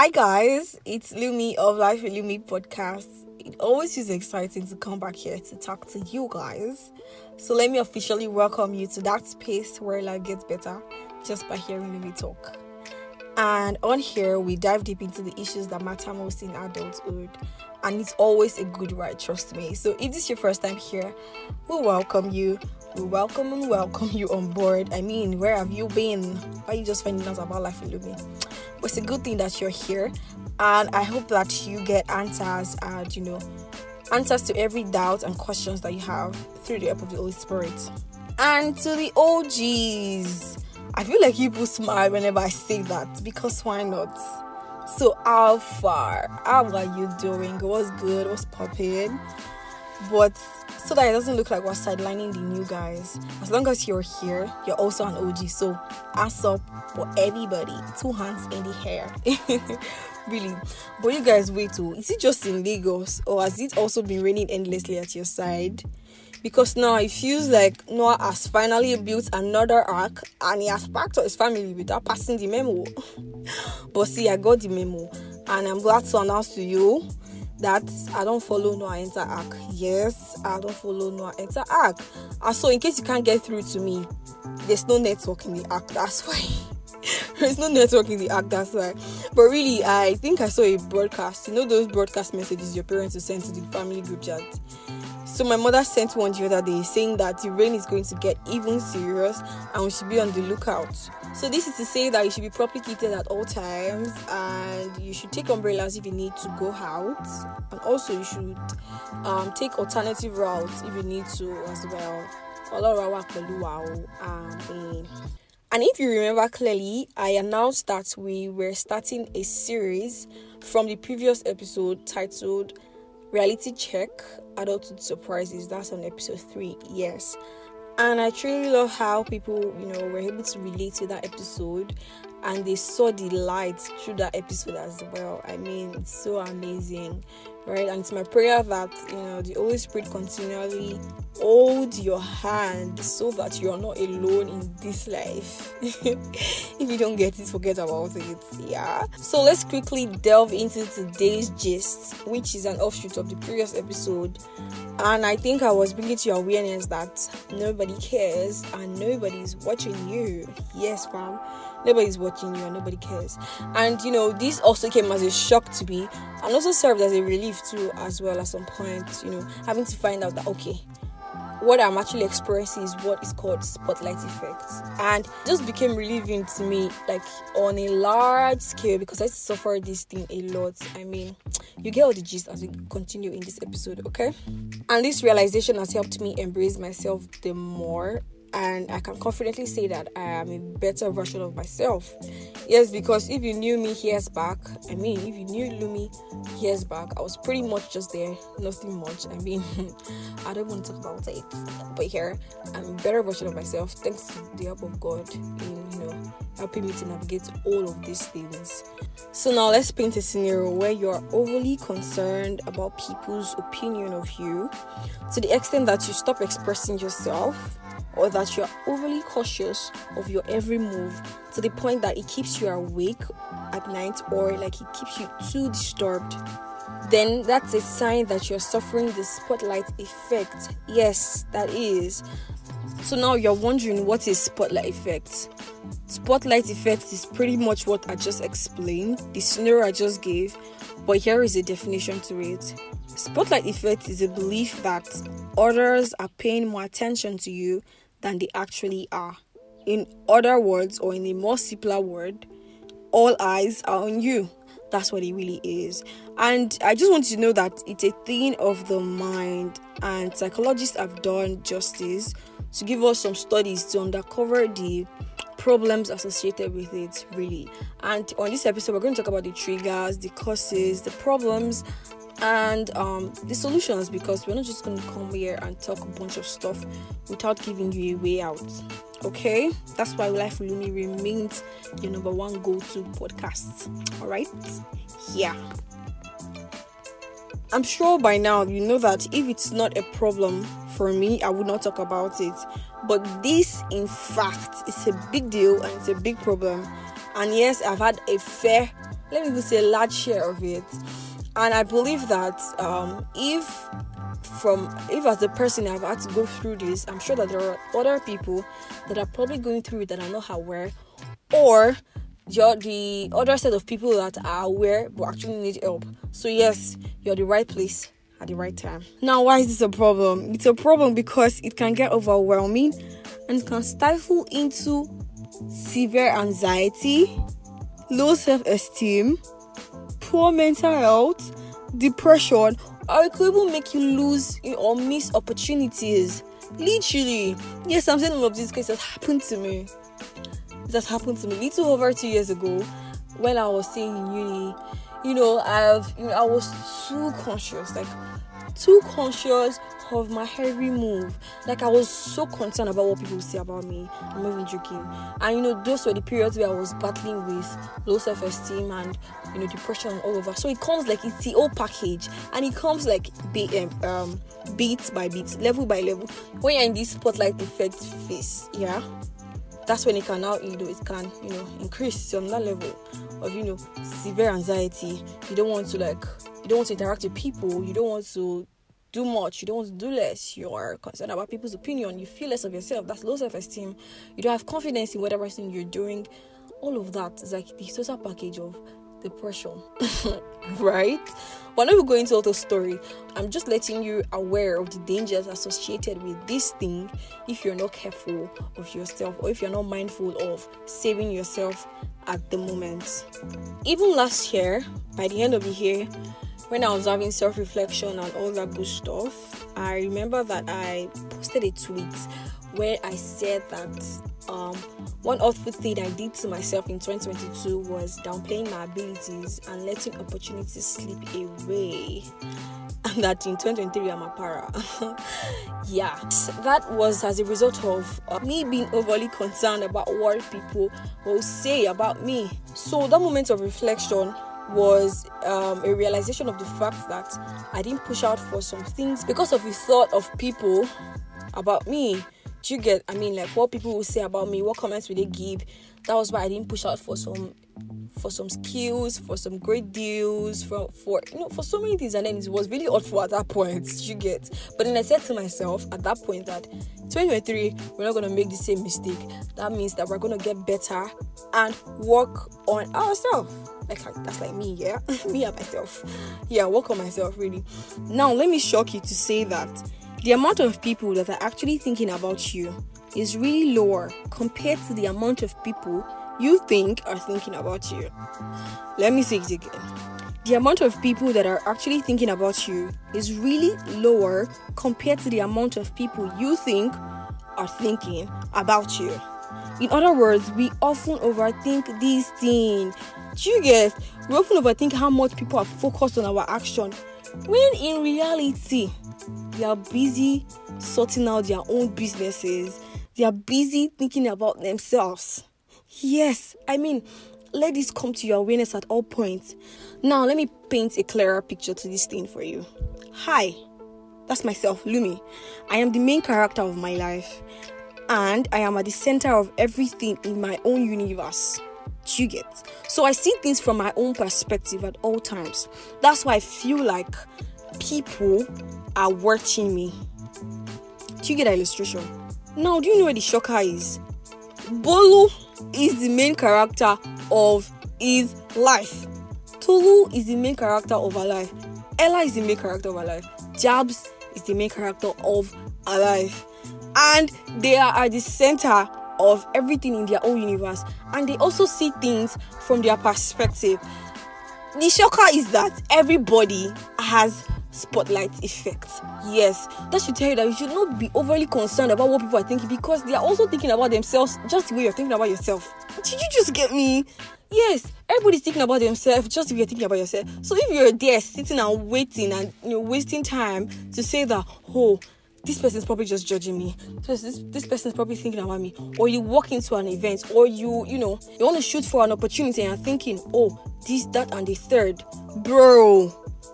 Hi guys, it's Lumi of Life with Lumi podcast. It always is exciting to come back here to talk to you guys. So let me officially welcome you to that space where life gets better just by hearing Lumi talk. And on here, we dive deep into the issues that matter most in adulthood. And it's always a good ride, trust me. So if this is your first time here, we welcome you. We welcome and welcome you on board. I mean, where have you been? Why are you just finding out about life with Lumi? it's a good thing that you're here and i hope that you get answers and you know answers to every doubt and questions that you have through the help of the holy spirit and to the og's i feel like people smile whenever i say that because why not so how far how are you doing what's good what's popping but so that it doesn't look like we're sidelining the new guys. As long as you're here, you're also an OG. So ass up for everybody. Two hands in the hair. really. But you guys wait too. Is it just in Lagos or has it also been raining endlessly at your side? Because now it feels like Noah has finally built another ark and he has packed up his family without passing the memo. but see, I got the memo and I'm glad to announce to you that I don't follow Noah enter ark. Yes, I don't follow Noah enter ark. And ah, so, in case you can't get through to me, there's no network in the ark. That's why. there's no network in the ark. That's why. But really, I think I saw a broadcast. You know those broadcast messages your parents will send to the family group chat. So my mother sent one the other day saying that the rain is going to get even serious and we should be on the lookout. So this is to say that you should be properly kitted at all times and you should take umbrellas if you need to go out and also you should um, take alternative routes if you need to as well. Um, and if you remember clearly, I announced that we were starting a series from the previous episode titled Reality Check Adulthood Surprises. That's on episode 3. Yes. And I truly love how people, you know, were able to relate to that episode and they saw the light through that episode as well. I mean, it's so amazing, right? And it's my prayer that you know the Holy Spirit continually hold your hand so that you're not alone in this life. if you don't get it, forget about it. Yeah. So let's quickly delve into today's gist, which is an offshoot of the previous episode. And I think I was bringing to your awareness that nobody cares and nobody's watching you. Yes, fam nobody's watching you and nobody cares and you know this also came as a shock to me and also served as a relief too as well at some point you know having to find out that okay what I'm actually experiencing is what is called spotlight effect. And just became relieving to me, like on a large scale, because I suffer this thing a lot. I mean, you get all the gist as we continue in this episode, okay? And this realization has helped me embrace myself the more and I can confidently say that I am a better version of myself. Yes, because if you knew me years back, I mean, if you knew Lumi years back, I was pretty much just there, nothing much. I mean, I don't want to talk about it, but here I'm a better version of myself thanks to the help of God in you know helping me to navigate all of these things. So now let's paint a scenario where you are overly concerned about people's opinion of you to the extent that you stop expressing yourself or that you're overly cautious of your every move to the point that it keeps you awake at night or like it keeps you too disturbed, then that's a sign that you're suffering the spotlight effect. Yes, that is. So now you're wondering what is spotlight effect? Spotlight effect is pretty much what I just explained, the scenario I just gave, but here is a definition to it. Spotlight effect is a belief that others are paying more attention to you than they actually are. In other words, or in a more simpler word, all eyes are on you. That's what it really is. And I just want you to know that it's a thing of the mind, and psychologists have done justice to give us some studies to uncover the problems associated with it, really. And on this episode, we're going to talk about the triggers, the causes, the problems, and um, the solutions because we're not just going to come here and talk a bunch of stuff without giving you a way out. Okay, that's why Life with Lumi remains your number one go to podcast. All right, yeah. I'm sure by now you know that if it's not a problem for me, I would not talk about it. But this, in fact, is a big deal and it's a big problem. And yes, I've had a fair let me even say a large share of it. And I believe that um, if from if as a person I've had to go through this, I'm sure that there are other people that are probably going through it that are not aware, or you're the other set of people that are aware but actually need help. So yes, you're the right place at the right time. Now, why is this a problem? It's a problem because it can get overwhelming and can stifle into severe anxiety, low self-esteem, poor mental health, depression, or it could even make you lose or miss opportunities. Literally, yes, I'm saying all of these cases happened to me. Has happened to me little over two years ago when I was staying in uni. You know, I've you know, I was too conscious, like too conscious of my every move. Like I was so concerned about what people say about me. I'm not even joking. And you know, those were the periods where I was battling with low self-esteem and you know depression all over. So it comes like it's the whole package, and it comes like um, um beat by beat, level by level. When you're in this spotlight effect phase, yeah, that's when it can now you know it can you know increase on that level of you know severe anxiety. You don't want to like don't want to interact with people. You don't want to do much, you don't want to do less, you're concerned about people's opinion, you feel less of yourself, that's low self esteem, you don't have confidence in whatever thing you're doing. All of that is like the total package of depression, right? We're not going into all the story. I'm just letting you aware of the dangers associated with this thing if you're not careful of yourself or if you're not mindful of saving yourself at the moment. Even last year, by the end of the year, when I was having self reflection and all that good stuff, I remember that I posted a tweet where I said that um, one awful thing I did to myself in 2022 was downplaying my abilities and letting opportunities slip away. And that in 2023 I'm a para. yeah, that was as a result of uh, me being overly concerned about what people will say about me. So that moment of reflection was um, a realization of the fact that I didn't push out for some things because of the thought of people about me. Do you get? I mean, like what people will say about me, what comments will they give? That was why I didn't push out for some for some skills, for some great deals, for for you know, for so many things. And then it was really awful at that point. You get. But then I said to myself at that point that 2023 we're not gonna make the same mistake. That means that we're gonna get better and work on ourselves. Like that's like me, yeah, me and myself. Yeah, work on myself really. Now let me shock you to say that the amount of people that are actually thinking about you is really lower compared to the amount of people you think are thinking about you. Let me say it again. The amount of people that are actually thinking about you is really lower compared to the amount of people you think are thinking about you. In other words, we often overthink these things. Do you get? We often overthink how much people are focused on our action when in reality, they are busy sorting out their own businesses, they are busy thinking about themselves. Yes, I mean, let this come to your awareness at all points. Now, let me paint a clearer picture to this thing for you. Hi, that's myself, Lumi. I am the main character of my life, and I am at the center of everything in my own universe. Do you get? So I see things from my own perspective at all times. That's why I feel like people are watching me. Do you get that illustration? Now, do you know where the shocker is? Bolu is the main character of his life. Tolu is the main character of her life. Ella is the main character of her life. Jabs is the main character of her life. And they are at the center of everything in their own universe. And they also see things from their perspective. The shocker is that everybody has spotlight effect. Yes, that should tell you that you should not be overly concerned about what people are thinking because they are also thinking about themselves just the way you're thinking about yourself. Did you just get me? Yes, everybody's thinking about themselves just the way you're thinking about yourself. So if you're there sitting and waiting and you know wasting time to say that, oh, this person's probably just judging me. This, this this person's probably thinking about me. Or you walk into an event, or you you know you want to shoot for an opportunity and thinking, oh, this, that, and the third, bro.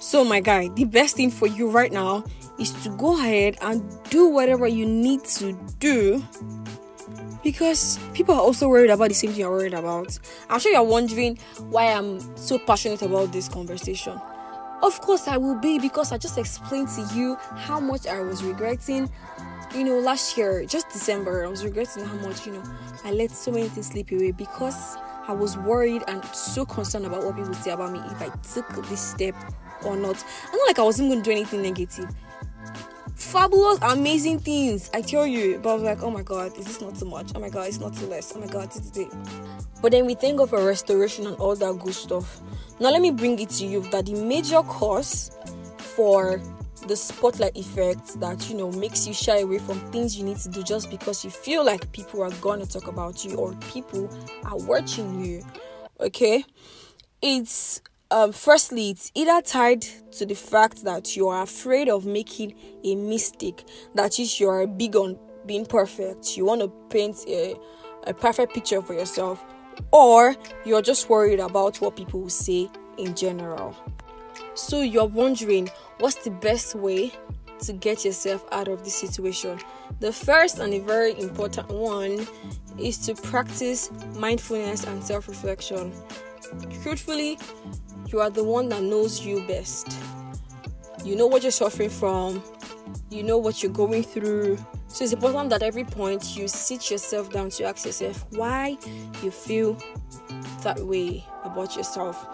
So, my guy, the best thing for you right now is to go ahead and do whatever you need to do because people are also worried about the same thing you're worried about. I'm sure you're wondering why I'm so passionate about this conversation. Of course, I will be because I just explained to you how much I was regretting. You know, last year, just December, I was regretting how much, you know, I let so many things slip away because I was worried and so concerned about what people say about me if I took this step or not. I not like I wasn't going to do anything negative fabulous, amazing things. I tell you, but I was like, oh my god, is this not too much? Oh my god, it's not too less. Oh my god, it's it. But then we think of a restoration and all that good stuff. Now let me bring it to you that the major cause for the spotlight effect that you know makes you shy away from things you need to do just because you feel like people are gonna talk about you or people are watching you. Okay, it's um, firstly, it's either tied to the fact that you are afraid of making a mistake, that is, you are big on being perfect, you want to paint a, a perfect picture for yourself, or you're just worried about what people will say in general. So, you're wondering what's the best way to get yourself out of this situation? The first and a very important one is to practice mindfulness and self reflection. Truthfully, you are the one that knows you best. You know what you're suffering from, you know what you're going through. So it's important that every point you sit yourself down to ask yourself why you feel that way about yourself.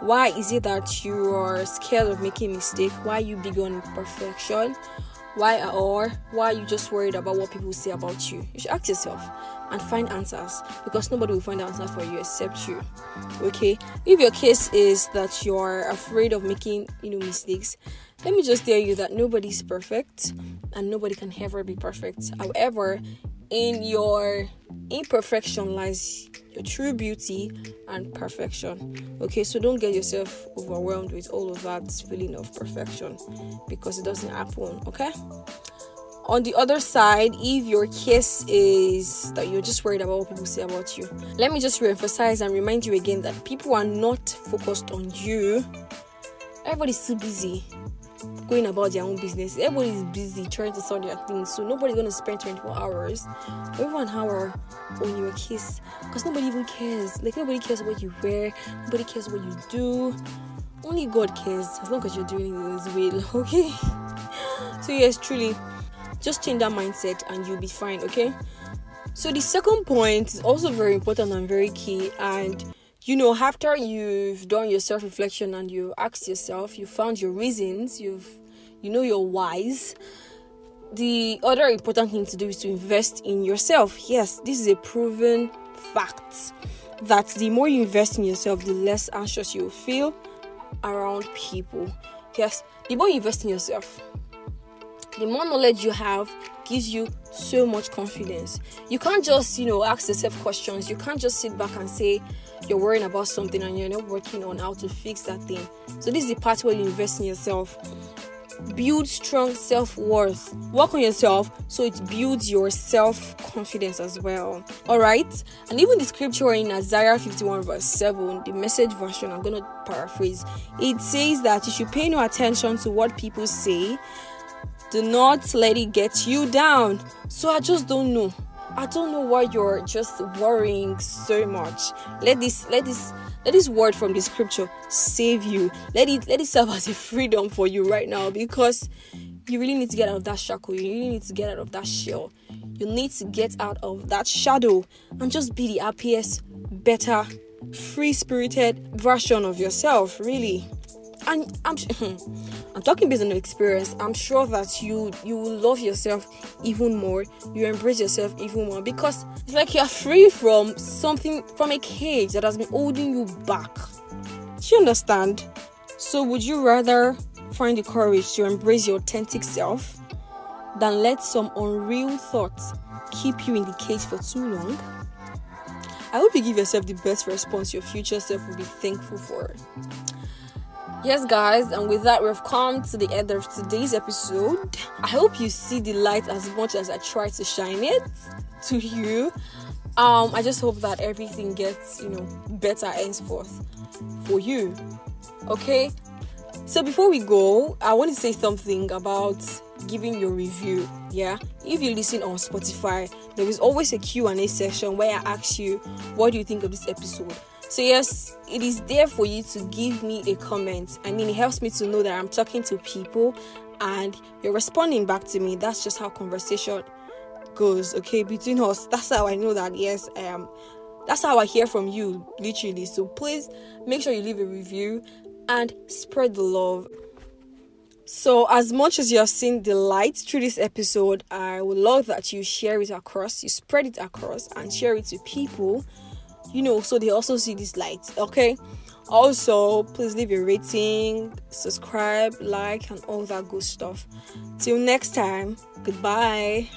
Why is it that you are scared of making mistake? Why you big on perfection? Why or why are you just worried about what people say about you? You should ask yourself and find answers because nobody will find answers for you except you. Okay? If your case is that you're afraid of making, you know, mistakes, let me just tell you that nobody's perfect and nobody can ever be perfect. However, in your imperfection lies your true beauty and perfection. Okay, so don't get yourself overwhelmed with all of that feeling of perfection because it doesn't happen. Okay. On the other side, if your case is that you're just worried about what people say about you, let me just re-emphasize and remind you again that people are not focused on you. Everybody's too busy going about their own business. Everybody's busy trying to sort their things, so nobody's gonna spend 24 hours or even an hour on your case because nobody even cares. Like nobody cares what you wear, nobody cares what you do. Only God cares as long as you're doing His will. Okay. So yes, truly, just change that mindset and you'll be fine. Okay. So the second point is also very important and very key and you know after you've done your self reflection and you asked yourself you found your reasons you've you know your whys the other important thing to do is to invest in yourself. Yes this is a proven fact that the more you invest in yourself the less anxious you feel around people. Yes the more you invest in yourself the more knowledge you have gives you so much confidence. You can't just you know ask yourself questions. You can't just sit back and say you're worrying about something and you're not working on how to fix that thing. So this is the part where you invest in yourself. Build strong self-worth. Work on yourself so it builds your self-confidence as well. Alright? And even the scripture in Isaiah 51 verse 7, the message version, I'm gonna paraphrase. It says that you should pay no attention to what people say. Do not let it get you down. So I just don't know I don't know why you're just worrying so much. Let this let this let this word from the scripture save you. Let it let it serve as a freedom for you right now because you really need to get out of that shackle. You really need to get out of that shell. You need to get out of that shadow and just be the happiest, better, free spirited version of yourself, really and I'm I'm talking based on experience. I'm sure that you you will love yourself even more. You embrace yourself even more because it's like you're free from something from a cage that has been holding you back. Do you understand? So would you rather find the courage to embrace your authentic self than let some unreal thoughts keep you in the cage for too long? I hope you give yourself the best response your future self will be thankful for. Yes, guys, and with that, we've come to the end of today's episode. I hope you see the light as much as I try to shine it to you. Um, I just hope that everything gets, you know, better henceforth for you. Okay? So before we go, I want to say something about giving your review. Yeah, if you listen on Spotify, there is always a q&a session where i ask you what do you think of this episode so yes it is there for you to give me a comment. I mean it helps me to know that i'm talking to people and you're responding back to me. That's just how conversation goes okay between us. That's how i know that yes i am that's how i hear from you literally. So please make sure you leave a review and spread the love. So, as much as you have seen the light through this episode, I would love that you share it across, you spread it across, and share it to people, you know, so they also see this light. Okay. Also, please leave a rating, subscribe, like, and all that good stuff. Till next time, goodbye.